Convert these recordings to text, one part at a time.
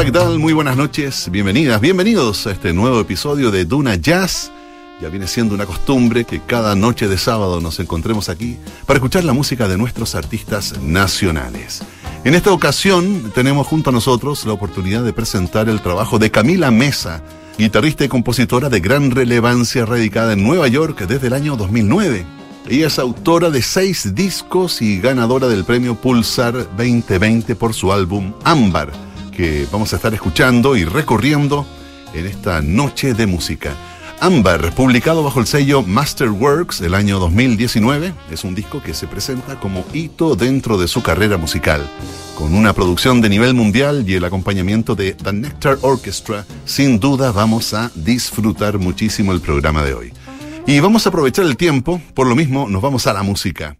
Hola, ¿qué tal? Muy buenas noches, bienvenidas, bienvenidos a este nuevo episodio de Duna Jazz. Ya viene siendo una costumbre que cada noche de sábado nos encontremos aquí para escuchar la música de nuestros artistas nacionales. En esta ocasión tenemos junto a nosotros la oportunidad de presentar el trabajo de Camila Mesa, guitarrista y compositora de gran relevancia radicada en Nueva York desde el año 2009. Ella es autora de seis discos y ganadora del premio Pulsar 2020 por su álbum Ámbar, que vamos a estar escuchando y recorriendo en esta noche de música. Ámbar, publicado bajo el sello Masterworks el año 2019, es un disco que se presenta como hito dentro de su carrera musical. Con una producción de nivel mundial y el acompañamiento de The Nectar Orchestra, sin duda vamos a disfrutar muchísimo el programa de hoy. Y vamos a aprovechar el tiempo, por lo mismo nos vamos a la música.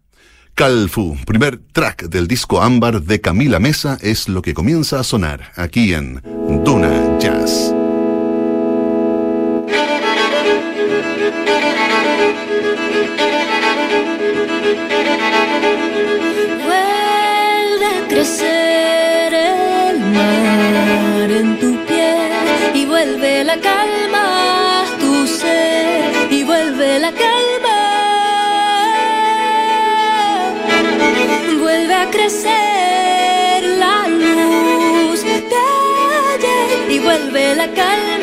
Calfu, primer track del disco Ámbar de Camila Mesa, es lo que comienza a sonar aquí en Duna Jazz. En tu piel y vuelve la calma a tu ser y vuelve la calma. Vuelve a crecer la luz de ayer y vuelve la calma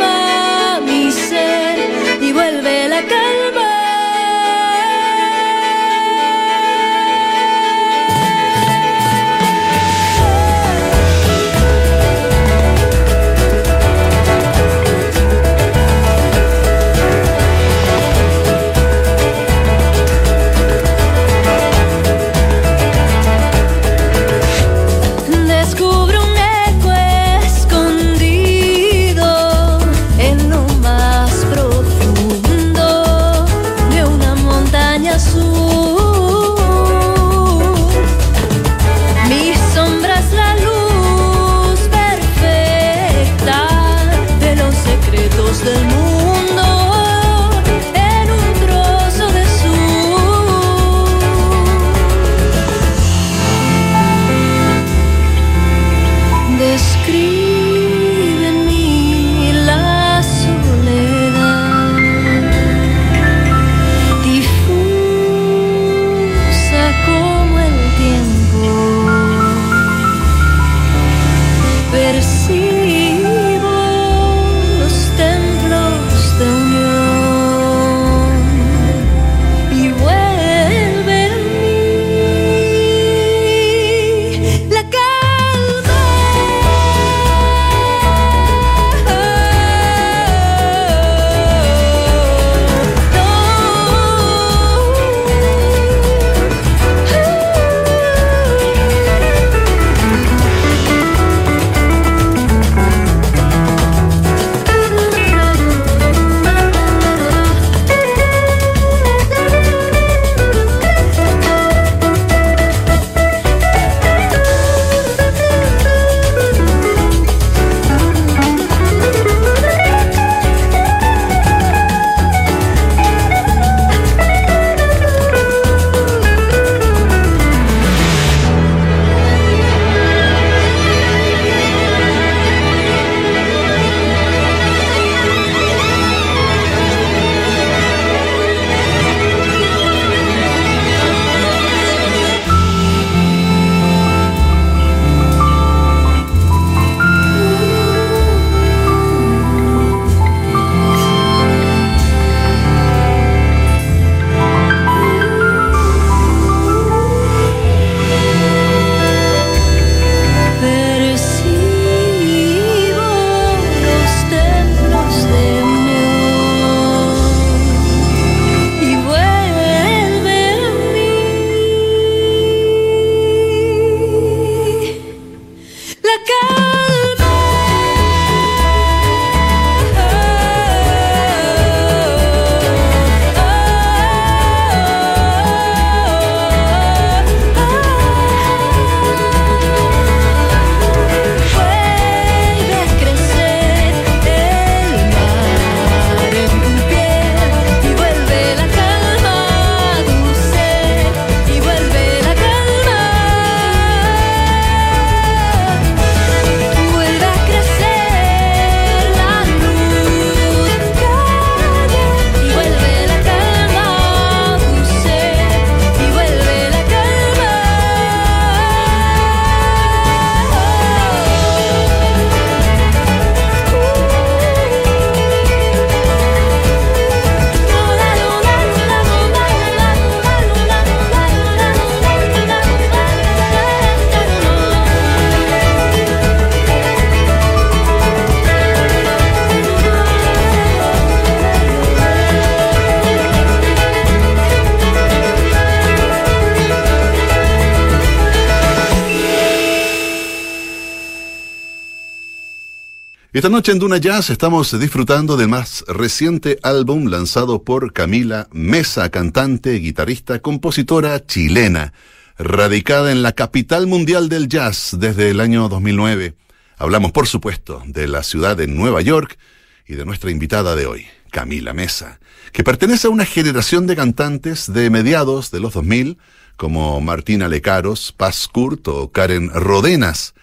Esta noche en Duna Jazz estamos disfrutando del más reciente álbum lanzado por Camila Mesa, cantante, guitarrista, compositora chilena, radicada en la capital mundial del jazz desde el año 2009. Hablamos, por supuesto, de la ciudad de Nueva York y de nuestra invitada de hoy, Camila Mesa, que pertenece a una generación de cantantes de mediados de los 2000, como Martina Lecaros, Paz Kurt o Karen Rodenas,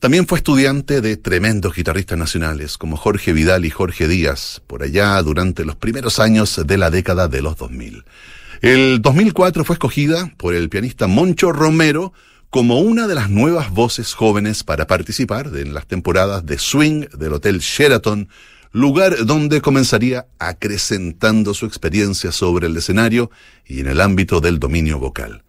también fue estudiante de tremendos guitarristas nacionales como Jorge Vidal y Jorge Díaz, por allá durante los primeros años de la década de los 2000. El 2004 fue escogida por el pianista Moncho Romero como una de las nuevas voces jóvenes para participar en las temporadas de swing del Hotel Sheraton, lugar donde comenzaría acrecentando su experiencia sobre el escenario y en el ámbito del dominio vocal.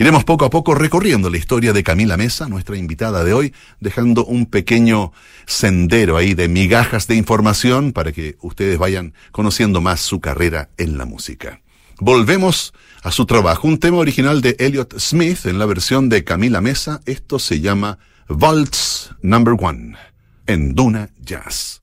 Iremos poco a poco recorriendo la historia de Camila Mesa, nuestra invitada de hoy, dejando un pequeño sendero ahí de migajas de información para que ustedes vayan conociendo más su carrera en la música. Volvemos a su trabajo, un tema original de Elliot Smith en la versión de Camila Mesa. Esto se llama Waltz Number One en Duna Jazz.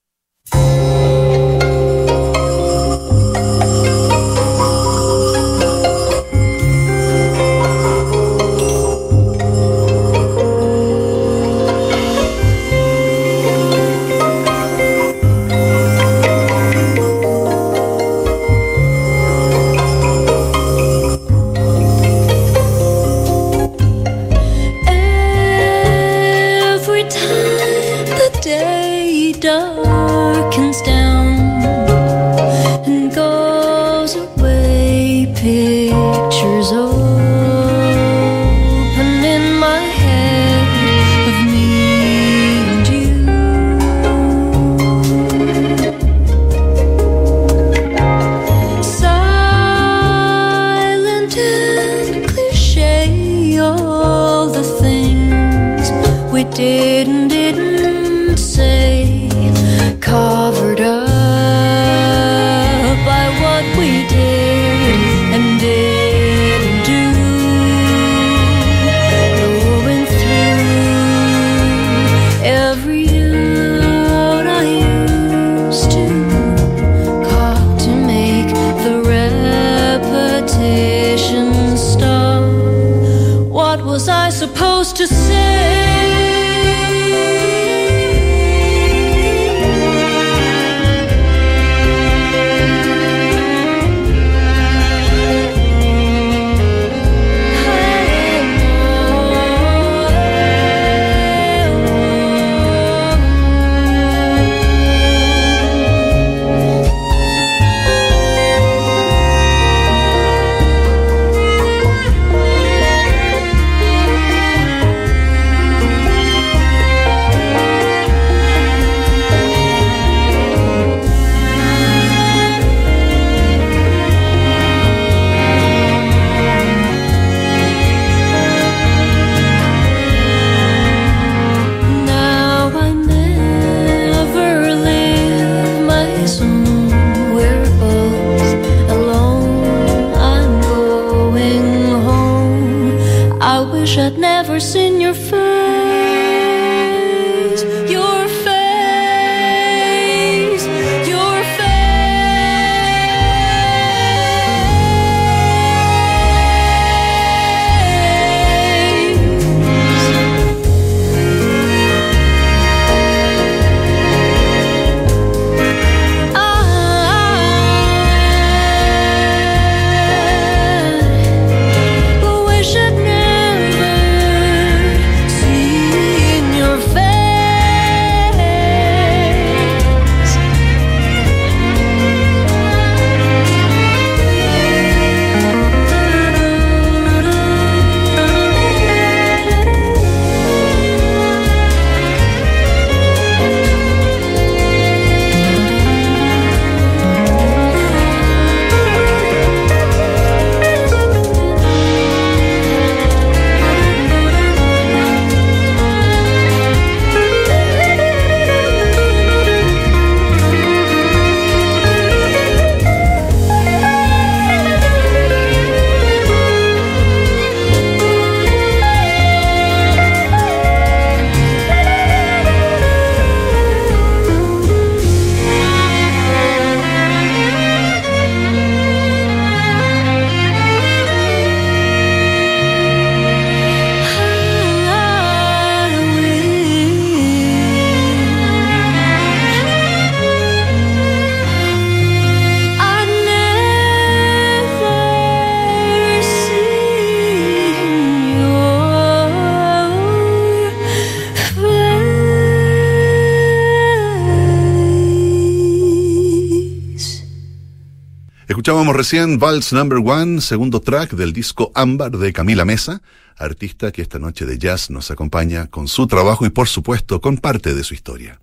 Escuchábamos recién Vals Number One, segundo track del disco Ámbar de Camila Mesa, artista que esta noche de jazz nos acompaña con su trabajo y por supuesto con parte de su historia.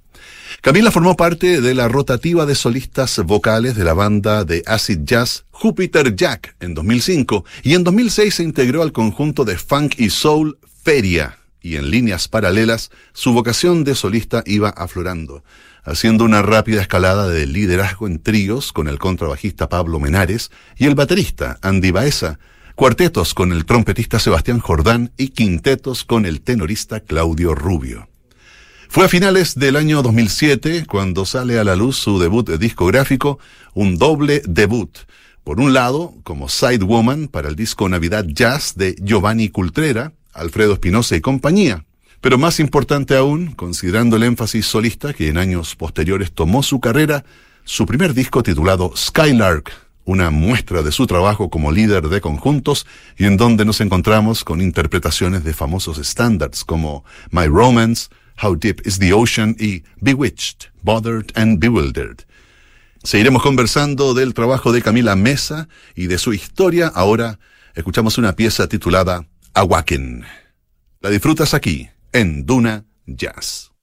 Camila formó parte de la rotativa de solistas vocales de la banda de acid jazz Jupiter Jack en 2005 y en 2006 se integró al conjunto de funk y soul Feria y en líneas paralelas su vocación de solista iba aflorando, haciendo una rápida escalada de liderazgo en tríos con el contrabajista Pablo Menares y el baterista Andy Baeza, cuartetos con el trompetista Sebastián Jordán y quintetos con el tenorista Claudio Rubio. Fue a finales del año 2007 cuando sale a la luz su debut discográfico, un doble debut. Por un lado, como Side Woman para el disco Navidad Jazz de Giovanni Cultrera, Alfredo Espinosa y compañía. Pero más importante aún, considerando el énfasis solista que en años posteriores tomó su carrera, su primer disco titulado Skylark, una muestra de su trabajo como líder de conjuntos y en donde nos encontramos con interpretaciones de famosos estándares como My Romance, How Deep is the Ocean y Bewitched, Bothered and Bewildered. Seguiremos conversando del trabajo de Camila Mesa y de su historia. Ahora escuchamos una pieza titulada Awaken. La disfrutas aquí, en Duna Jazz.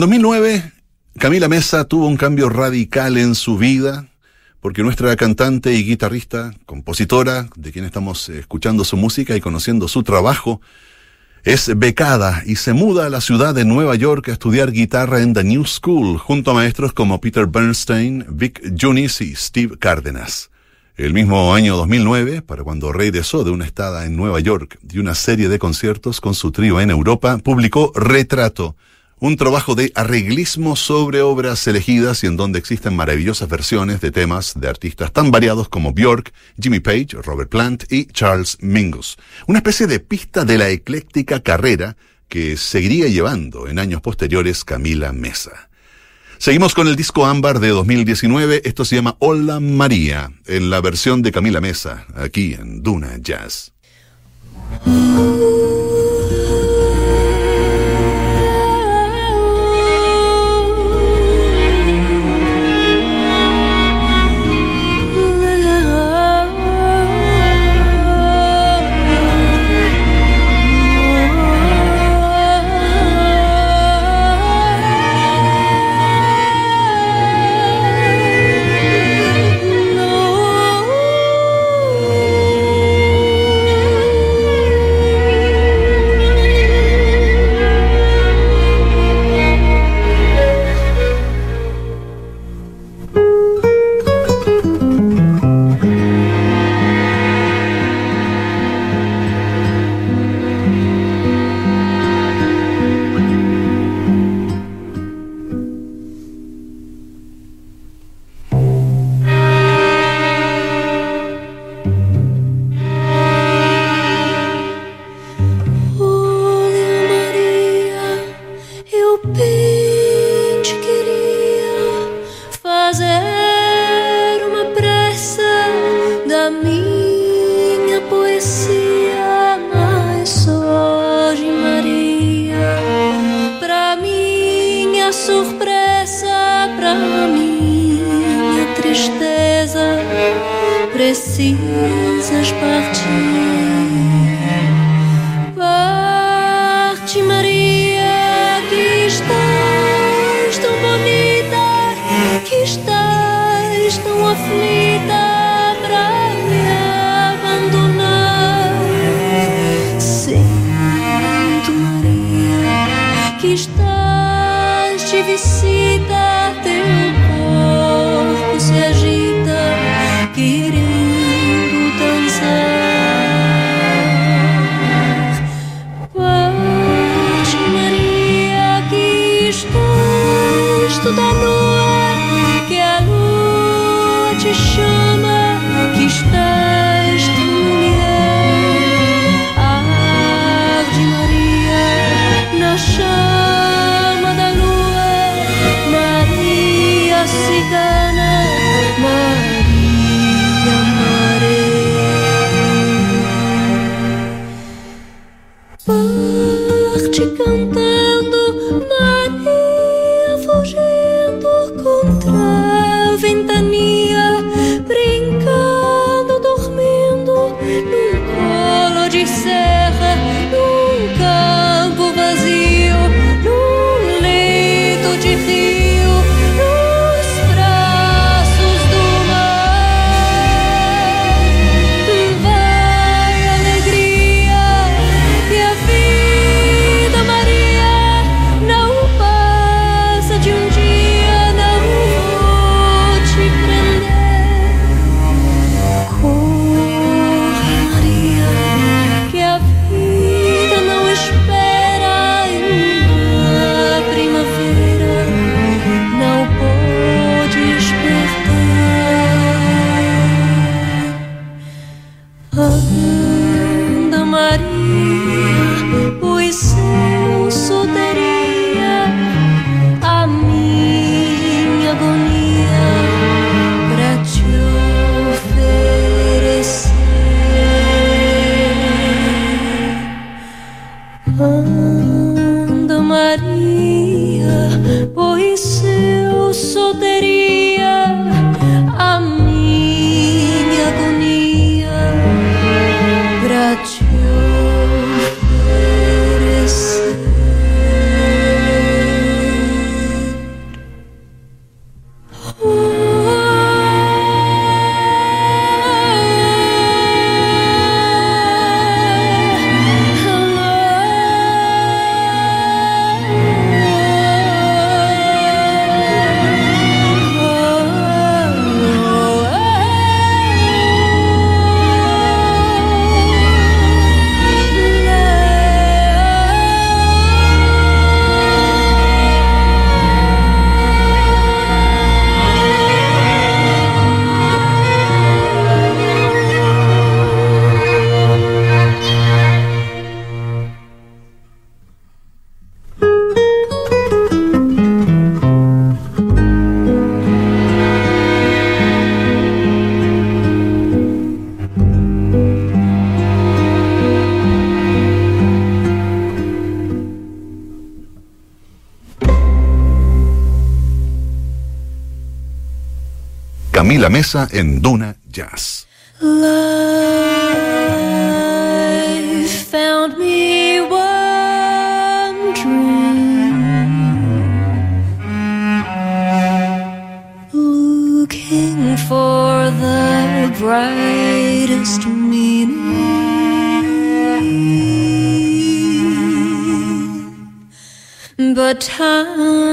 En 2009, Camila Mesa tuvo un cambio radical en su vida, porque nuestra cantante y guitarrista, compositora, de quien estamos escuchando su música y conociendo su trabajo, es becada y se muda a la ciudad de Nueva York a estudiar guitarra en The New School junto a maestros como Peter Bernstein, Vic Junis y Steve Cárdenas. El mismo año 2009, para cuando regresó de una estada en Nueva York y una serie de conciertos con su trío en Europa, publicó Retrato, un trabajo de arreglismo sobre obras elegidas y en donde existen maravillosas versiones de temas de artistas tan variados como Bjork, Jimmy Page, Robert Plant y Charles Mingus. Una especie de pista de la ecléctica carrera que seguiría llevando en años posteriores Camila Mesa. Seguimos con el disco Ámbar de 2019, esto se llama Hola María, en la versión de Camila Mesa, aquí en Duna Jazz. Mesa en Duna Jazz. Life found me wondering, looking for the brightest meaning, but time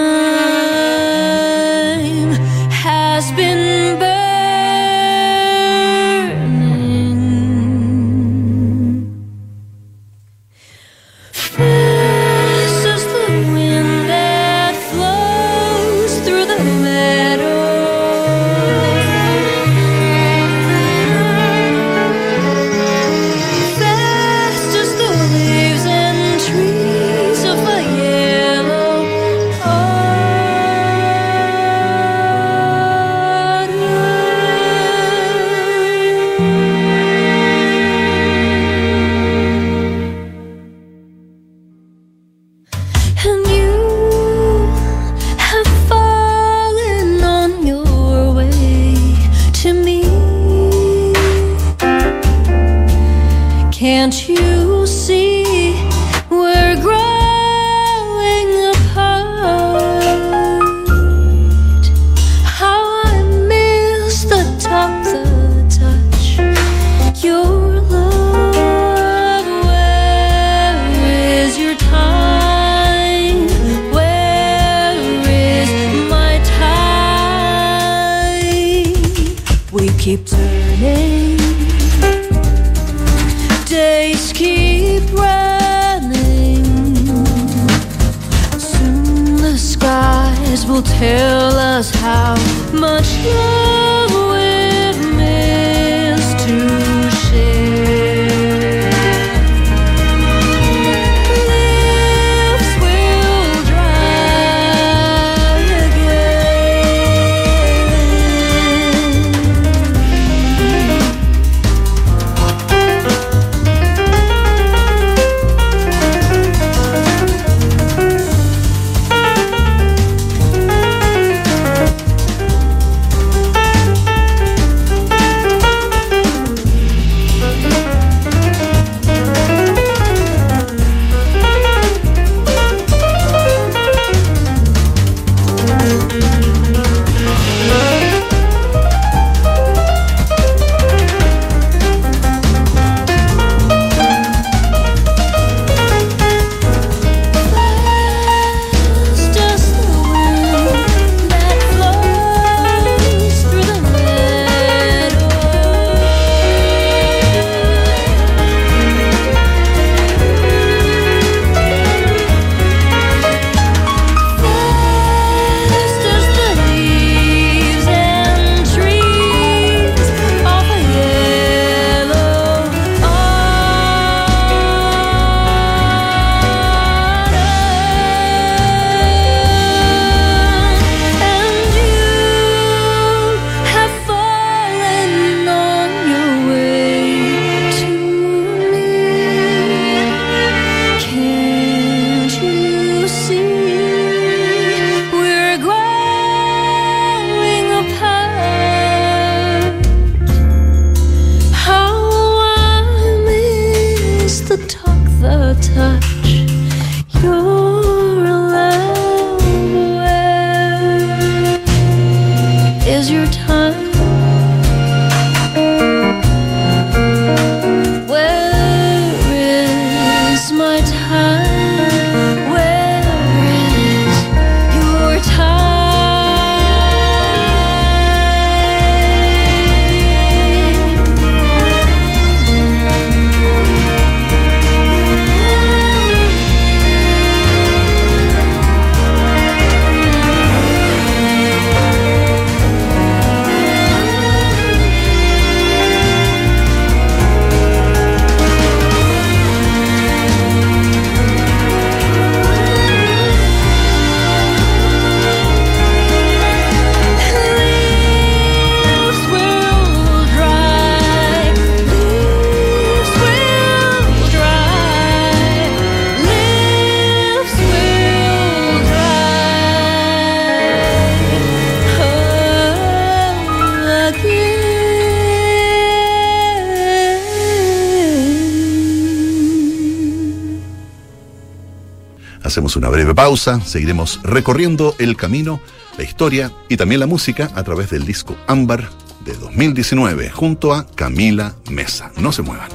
una breve pausa, seguiremos recorriendo el camino, la historia y también la música a través del disco Ámbar de 2019 junto a Camila Mesa. No se muevan.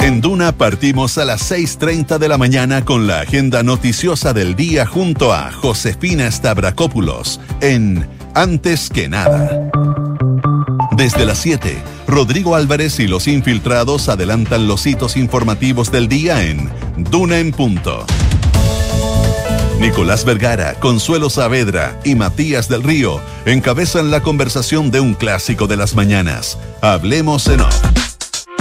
En Duna partimos a las 6.30 de la mañana con la agenda noticiosa del día junto a Josefina Stavrakopoulos en Antes que nada. Desde las 7, Rodrigo Álvarez y los infiltrados adelantan los hitos informativos del día en Duna en Punto. Nicolás Vergara, Consuelo Saavedra y Matías del Río encabezan la conversación de un clásico de las mañanas. Hablemos en off.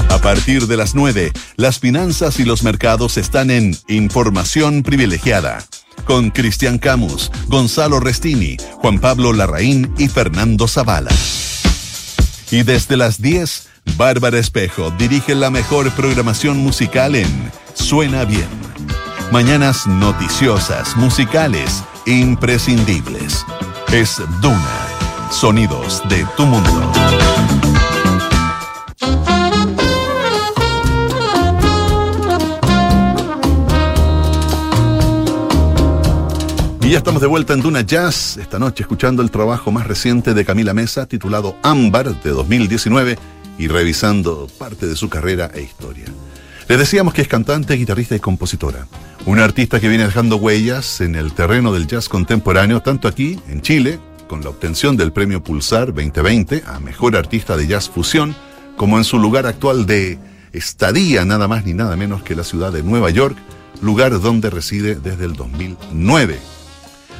A partir de las 9, las finanzas y los mercados están en Información Privilegiada. Con Cristian Camus, Gonzalo Restini, Juan Pablo Larraín y Fernando Zavala. Y desde las 10, Bárbara Espejo dirige la mejor programación musical en Suena Bien. Mañanas noticiosas, musicales, imprescindibles. Es Duna. Sonidos de tu mundo. Y ya estamos de vuelta en Duna Jazz, esta noche escuchando el trabajo más reciente de Camila Mesa, titulado Ámbar, de 2019, y revisando parte de su carrera e historia. Les decíamos que es cantante, guitarrista y compositora. Una artista que viene dejando huellas en el terreno del jazz contemporáneo, tanto aquí, en Chile, con la obtención del premio Pulsar 2020 a Mejor Artista de Jazz Fusión, como en su lugar actual de estadía, nada más ni nada menos que la ciudad de Nueva York, lugar donde reside desde el 2009.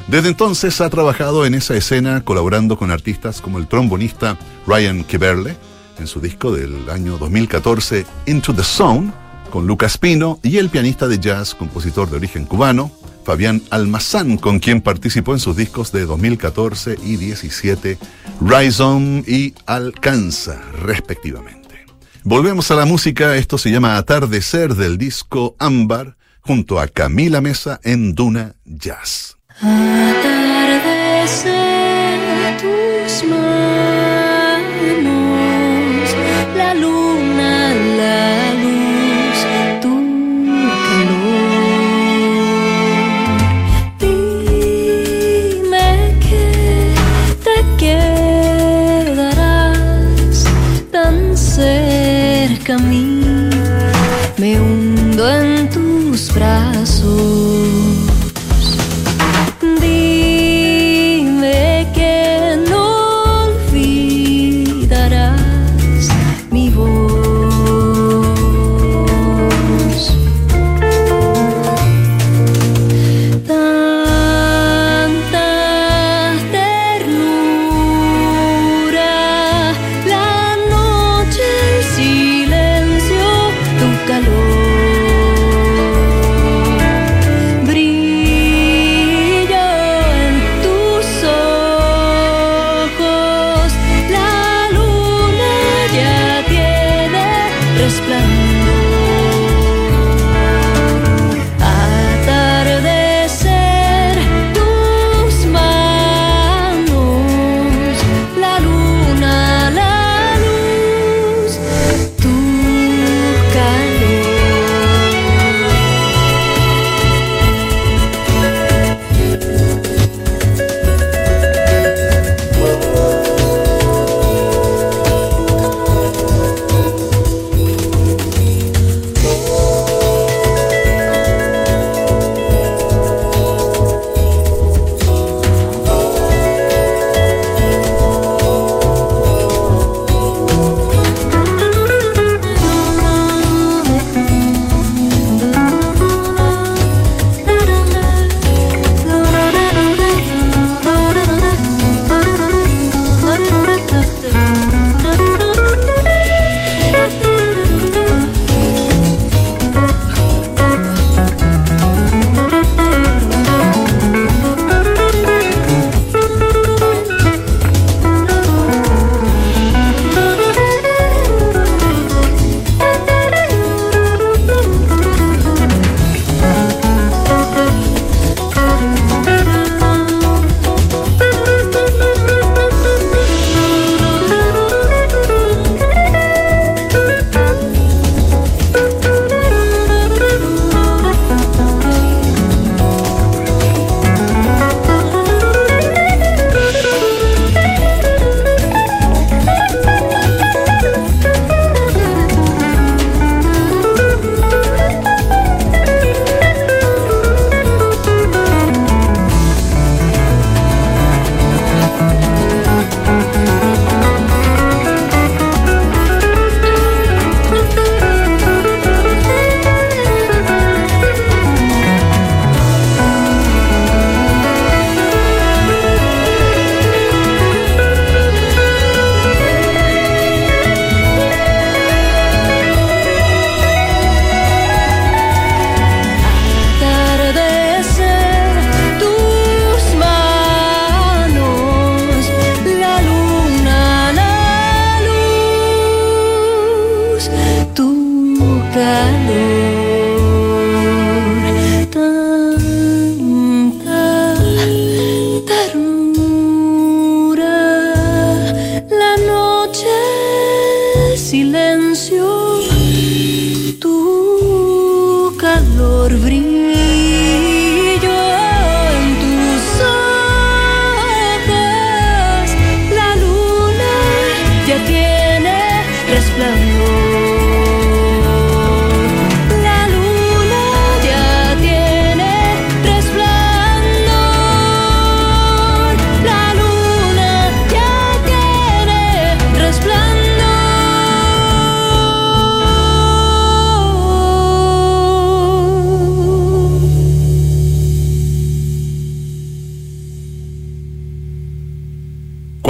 Desde entonces ha trabajado en esa escena colaborando con artistas como el trombonista Ryan Kiberle en su disco del año 2014 Into the Zone con Lucas Pino y el pianista de jazz, compositor de origen cubano, Fabián Almazán, con quien participó en sus discos de 2014 y 17 Rise On y Alcanza, respectivamente. Volvemos a la música, esto se llama Atardecer del disco Ámbar, junto a Camila Mesa en Duna Jazz. Atardecer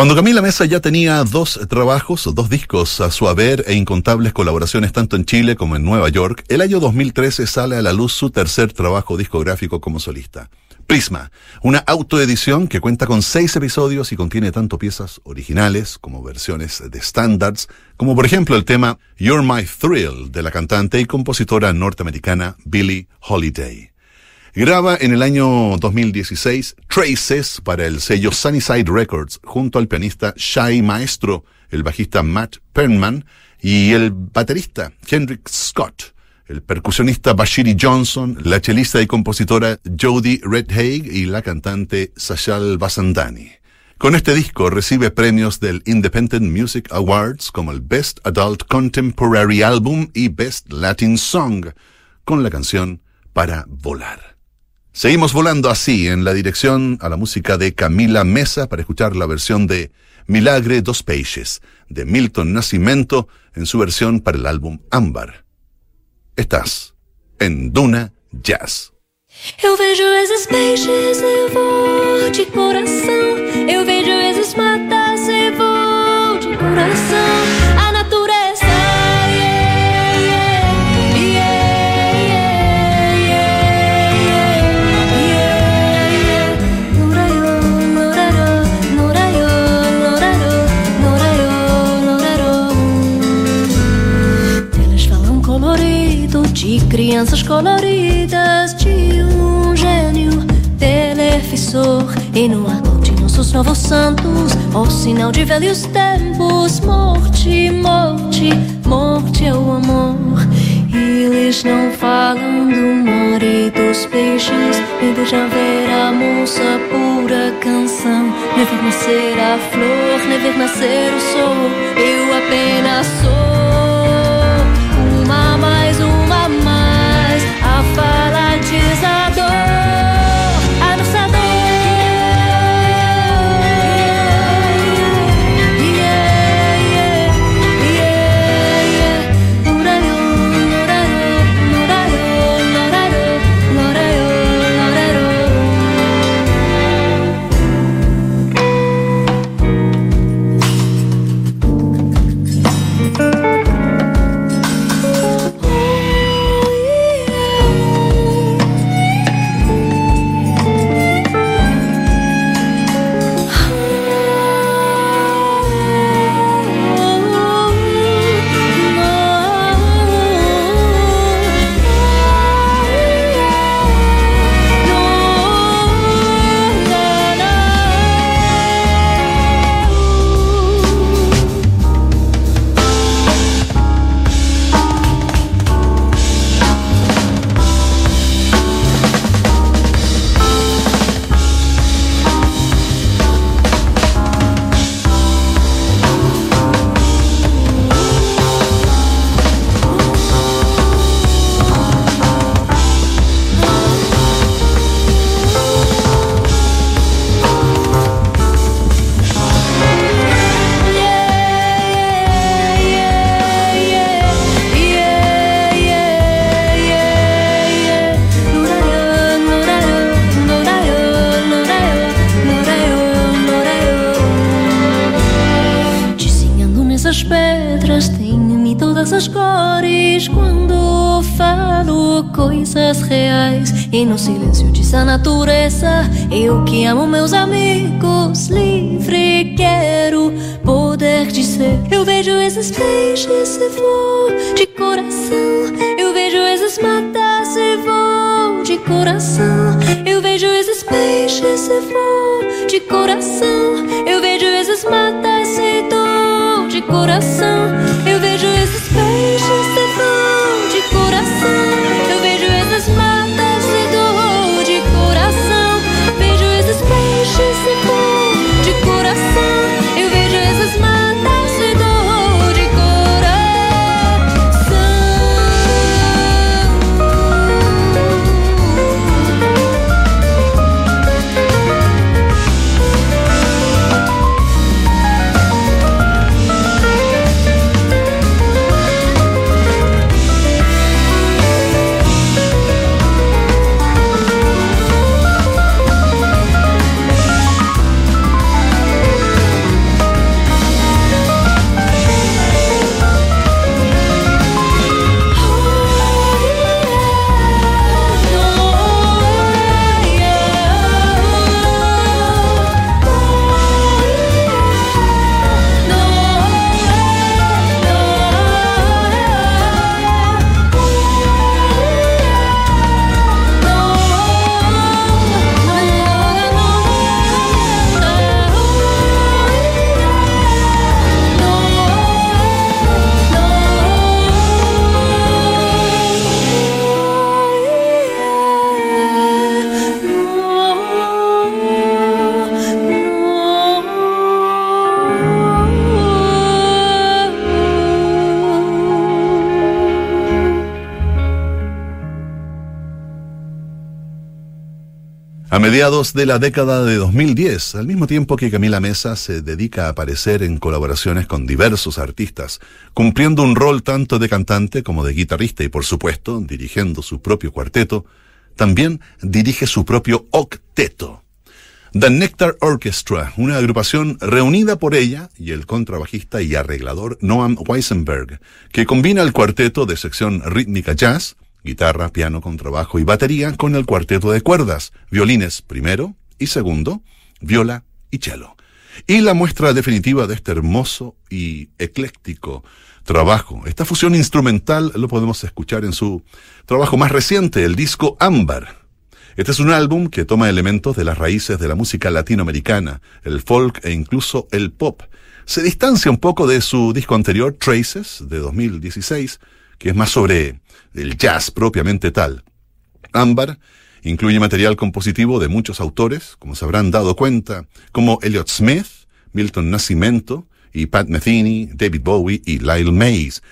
Cuando Camila Mesa ya tenía dos trabajos, dos discos a su haber e incontables colaboraciones tanto en Chile como en Nueva York, el año 2013 sale a la luz su tercer trabajo discográfico como solista. Prisma, una autoedición que cuenta con seis episodios y contiene tanto piezas originales como versiones de standards, como por ejemplo el tema You're My Thrill de la cantante y compositora norteamericana Billie Holiday. Graba en el año 2016 Traces para el sello Sunnyside Records junto al pianista Shai Maestro, el bajista Matt Penman y el baterista Kendrick Scott, el percusionista Bashiri Johnson, la chelista y compositora Jodie Redhaig y la cantante Sashal Basandani. Con este disco recibe premios del Independent Music Awards como el Best Adult Contemporary Album y Best Latin Song, con la canción Para Volar. Seguimos volando así en la dirección a la música de Camila Mesa para escuchar la versión de Milagre dos Peixes de Milton Nascimento en su versión para el álbum Ámbar. Estás en Duna Jazz. Crianças coloridas de um gênio telefissor e no ar nossos novos santos, ó sinal de velhos tempos, morte, morte, morte é o amor. Eles não falam do mar e dos peixes, nem deixam ver a moça pura canção, nem ver nascer a flor, nem ver nascer o sol. Eu apenas sou fala desabou. E no silêncio dessa natureza, eu que amo meus amigos, livre quero poder dizer. Eu vejo esses peixes e vou de coração. Eu vejo esses matas e vou de coração. Eu vejo esses peixes e vou de coração. Eu vejo esses matas e dou de coração. A mediados de la década de 2010, al mismo tiempo que Camila Mesa se dedica a aparecer en colaboraciones con diversos artistas, cumpliendo un rol tanto de cantante como de guitarrista y por supuesto dirigiendo su propio cuarteto, también dirige su propio octeto. The Nectar Orchestra, una agrupación reunida por ella y el contrabajista y arreglador Noam Weisenberg, que combina el cuarteto de sección rítmica jazz, guitarra, piano, contrabajo y batería con el cuarteto de cuerdas, violines primero y segundo, viola y cello. Y la muestra definitiva de este hermoso y ecléctico trabajo. Esta fusión instrumental lo podemos escuchar en su trabajo más reciente, el disco Ámbar. Este es un álbum que toma elementos de las raíces de la música latinoamericana, el folk e incluso el pop. Se distancia un poco de su disco anterior, Traces, de 2016, que es más sobre el jazz propiamente tal. Ámbar incluye material compositivo de muchos autores, como se habrán dado cuenta, como Elliot Smith, Milton Nascimento, y Pat Metheny, David Bowie y Lyle Mays,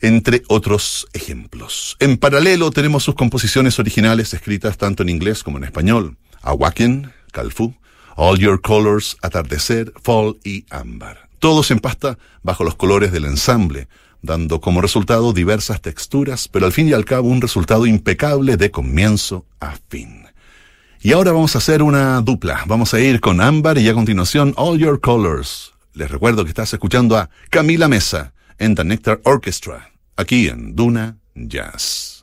entre otros ejemplos. En paralelo tenemos sus composiciones originales escritas tanto en inglés como en español. Awaken, Calfu, All Your Colors, Atardecer, Fall y Ámbar. Todos en pasta bajo los colores del ensamble, dando como resultado diversas texturas, pero al fin y al cabo un resultado impecable de comienzo a fin. Y ahora vamos a hacer una dupla. Vamos a ir con Ámbar y a continuación All Your Colors. Les recuerdo que estás escuchando a Camila Mesa en The Nectar Orchestra, aquí en Duna Jazz.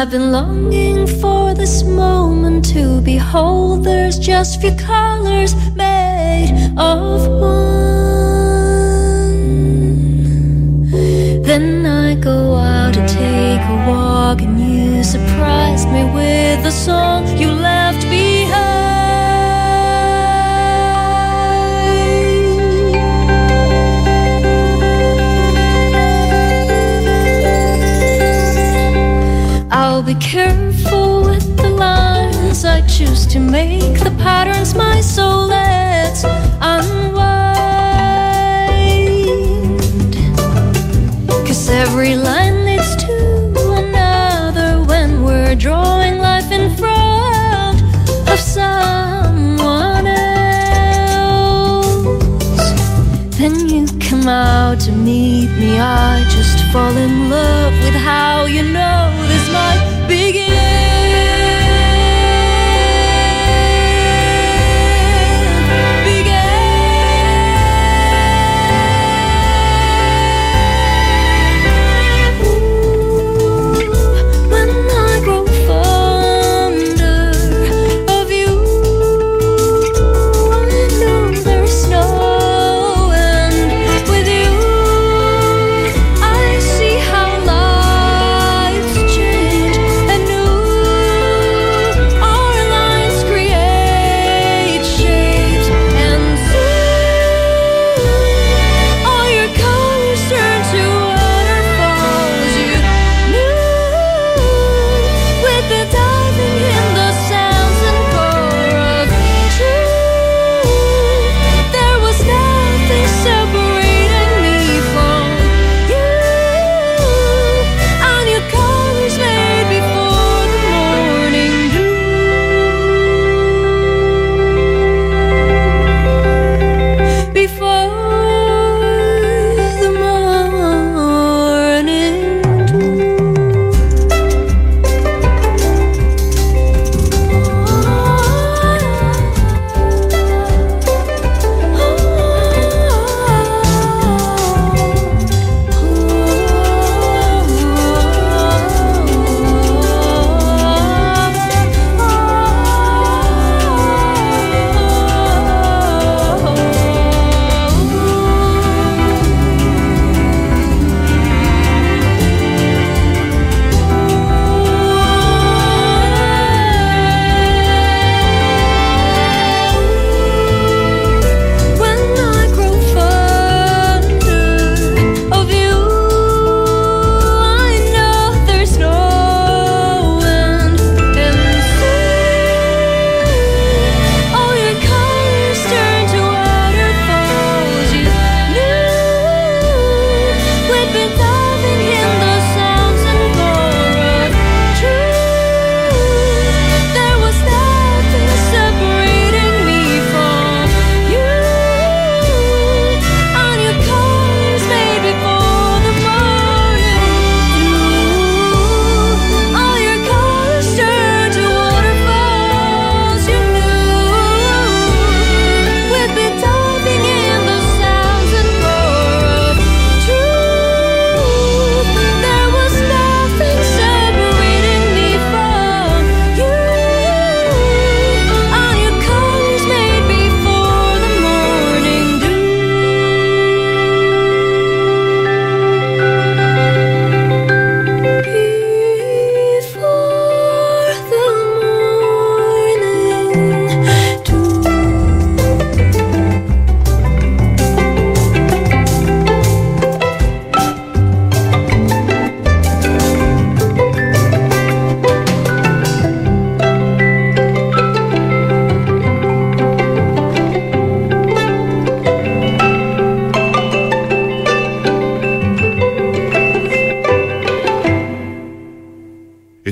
I've been longing for this moment to behold. There's just few colors made of one. Then I go out to take a walk, and you surprised me with the song careful with the lines I choose to make, the patterns my soul lets unwind. Cause every line leads to another when we're drawing life in front of someone else. Then you come out to meet me. I just fall in love with how you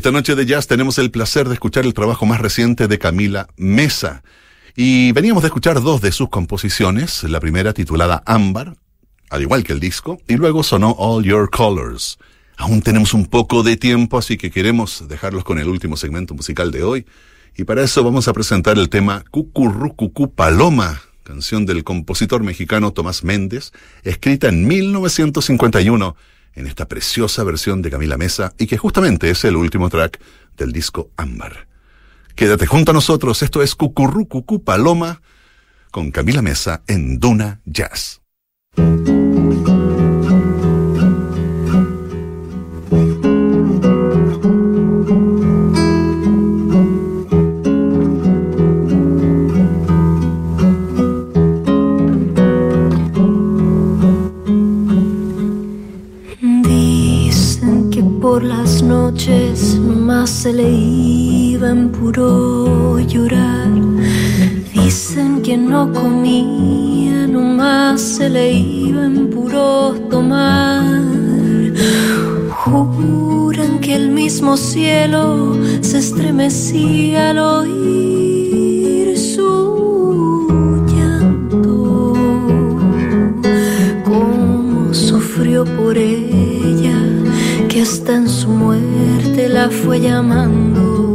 Esta noche de jazz tenemos el placer de escuchar el trabajo más reciente de Camila Mesa. Y veníamos de escuchar dos de sus composiciones, la primera titulada Ámbar, al igual que el disco, y luego sonó All Your Colors. Aún tenemos un poco de tiempo, así que queremos dejarlos con el último segmento musical de hoy. Y para eso vamos a presentar el tema Cucurrucucú Paloma, canción del compositor mexicano Tomás Méndez, escrita en 1951 en esta preciosa versión de Camila Mesa y que justamente es el último track del disco Ámbar. Quédate junto a nosotros, esto es Cucurrucucú Paloma con Camila Mesa en Duna Jazz. Más se le iba en puro llorar. Dicen que no comía, nomás se le iba en puro tomar. Juran que el mismo cielo se estremecía al oír su llanto. Cómo sufrió por ella que hasta en su muerte la fue llamando.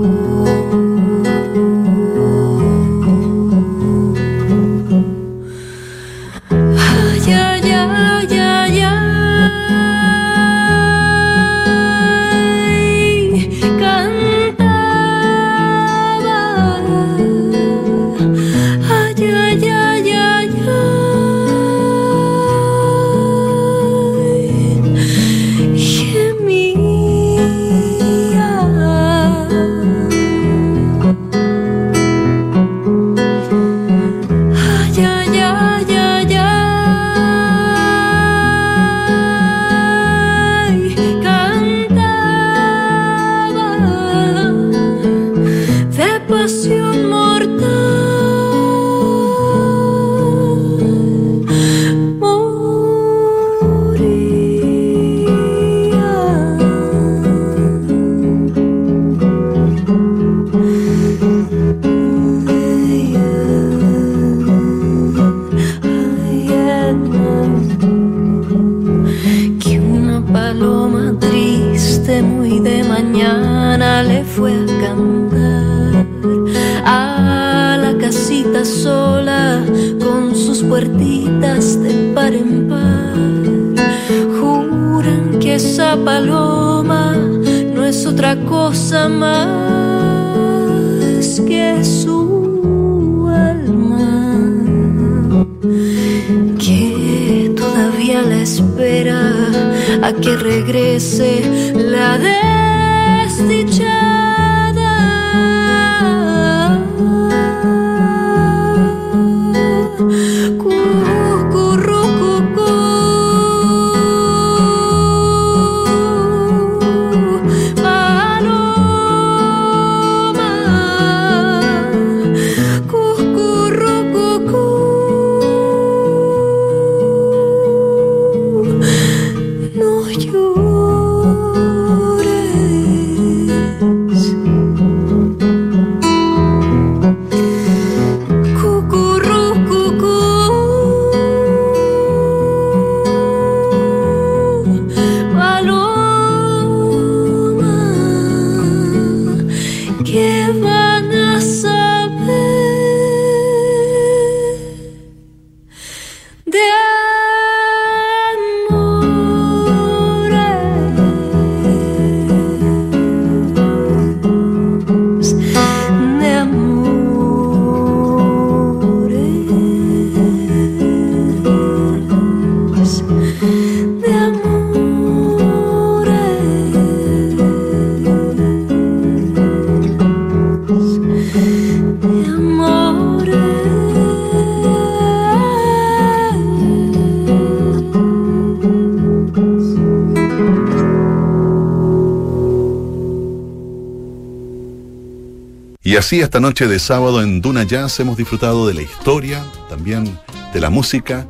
Y así esta noche de sábado en Duna Jazz hemos disfrutado de la historia, también de la música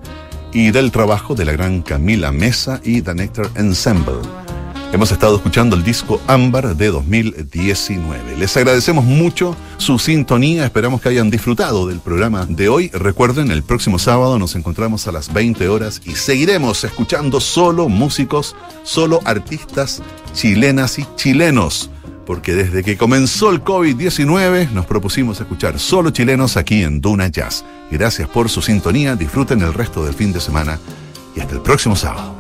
y del trabajo de la gran Camila Mesa y The Nectar Ensemble. Hemos estado escuchando el disco Ámbar de 2019. Les agradecemos mucho su sintonía, esperamos que hayan disfrutado del programa de hoy. Recuerden, el próximo sábado nos encontramos a las 20 horas y seguiremos escuchando solo músicos, solo artistas chilenas y chilenos porque desde que comenzó el COVID-19 nos propusimos escuchar solo chilenos aquí en Duna Jazz. Gracias por su sintonía, disfruten el resto del fin de semana y hasta el próximo sábado.